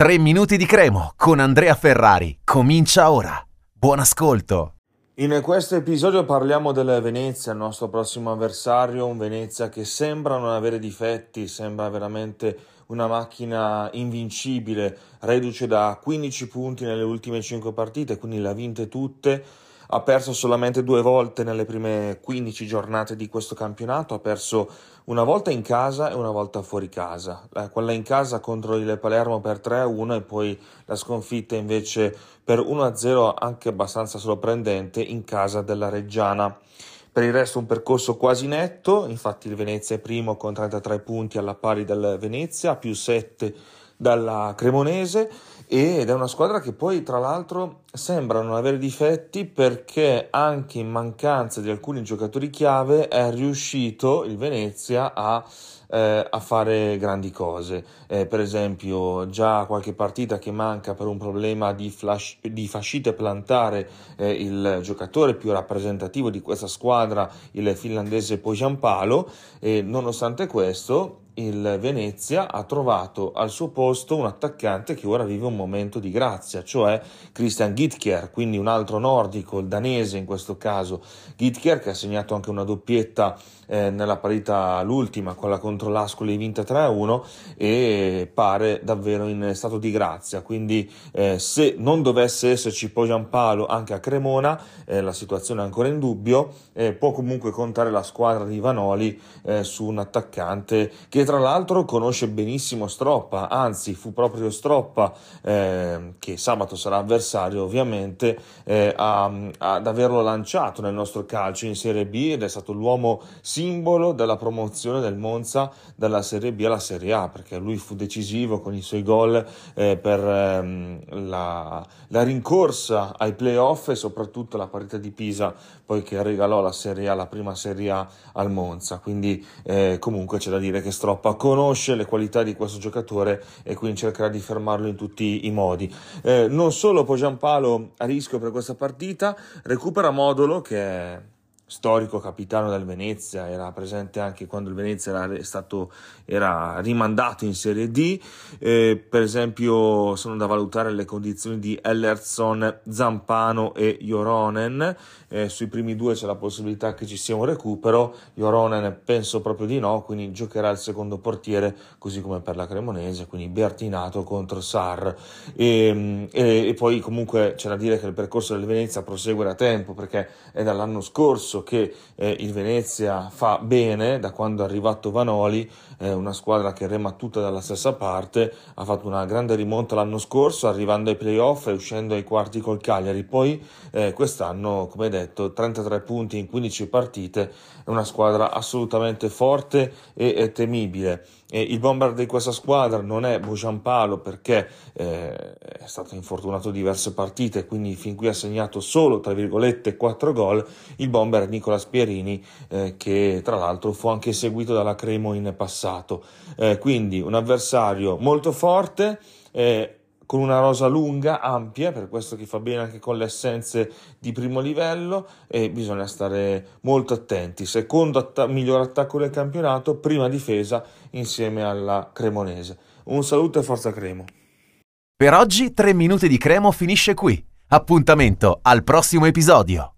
3 minuti di cremo con Andrea Ferrari. Comincia ora. Buon ascolto. In questo episodio parliamo del Venezia, il nostro prossimo avversario, un Venezia che sembra non avere difetti, sembra veramente una macchina invincibile, reduce da 15 punti nelle ultime 5 partite, quindi le ha vinte tutte ha perso solamente due volte nelle prime 15 giornate di questo campionato, ha perso una volta in casa e una volta fuori casa, eh, quella in casa contro il Palermo per 3-1 e poi la sconfitta invece per 1-0 anche abbastanza sorprendente in casa della Reggiana. Per il resto un percorso quasi netto, infatti il Venezia è primo con 33 punti alla pari del Venezia, più 7 dalla Cremonese ed è una squadra che poi tra l'altro sembra non avere difetti perché anche in mancanza di alcuni giocatori chiave è riuscito il Venezia a, eh, a fare grandi cose. Eh, per esempio già qualche partita che manca per un problema di, flash, di fascite plantare eh, il giocatore più rappresentativo di questa squadra, il finlandese Pojampalo, e nonostante questo il Venezia ha trovato al suo posto un attaccante che ora vive un momento di grazia, cioè Christian Gitkier, quindi un altro nordico, il danese in questo caso. Gitkier che ha segnato anche una doppietta eh, nella parità l'ultima, quella contro l'Ascoli vinta 3-1 e pare davvero in stato di grazia, quindi eh, se non dovesse esserci poi Giampalo anche a Cremona, eh, la situazione è ancora in dubbio, eh, può comunque contare la squadra di Vanoli eh, su un attaccante che tra l'altro conosce benissimo Stroppa, anzi fu proprio Stroppa eh, che sabato sarà avversario ovviamente eh, a, ad averlo lanciato nel nostro calcio in Serie B ed è stato l'uomo simbolo della promozione del Monza dalla Serie B alla Serie A perché lui fu decisivo con i suoi gol eh, per ehm, la, la, rincorsa ai playoff e soprattutto la partita di Pisa poi che regalò la Serie A, la prima Serie A al Monza. Quindi eh, comunque c'è da dire che Stroppa Stoppa conosce le qualità di questo giocatore e quindi cercherà di fermarlo in tutti i modi. Eh, non solo Pogiampalo a rischio per questa partita, recupera Modolo che è storico capitano del Venezia, era presente anche quando il Venezia era, stato, era rimandato in Serie D, eh, per esempio sono da valutare le condizioni di Ellerson, Zampano e Joronen, eh, sui primi due c'è la possibilità che ci sia un recupero, Joronen penso proprio di no, quindi giocherà il secondo portiere così come per la Cremonese, quindi Bertinato contro Sar e, e, e poi comunque c'è da dire che il percorso del Venezia prosegue da tempo perché è dall'anno scorso che eh, il Venezia fa bene da quando è arrivato Vanoli, eh, una squadra che rema tutta dalla stessa parte, ha fatto una grande rimonta l'anno scorso arrivando ai playoff e uscendo ai quarti col Cagliari, poi eh, quest'anno come detto 33 punti in 15 partite, è una squadra assolutamente forte e, e temibile. E il bomber di questa squadra non è Bojampalo perché eh, è stato infortunato diverse partite, quindi fin qui ha segnato solo tra virgolette 4 gol. Il bomber è Nicola Pierini, eh, che tra l'altro fu anche seguito dalla Cremo in passato. Eh, quindi un avversario molto forte. Eh, con una rosa lunga, ampia, per questo che fa bene anche con le essenze di primo livello e bisogna stare molto attenti. Secondo att- miglior attacco del campionato, prima difesa insieme alla Cremonese. Un saluto e forza Cremo. Per oggi 3 minuti di Cremo finisce qui. Appuntamento al prossimo episodio.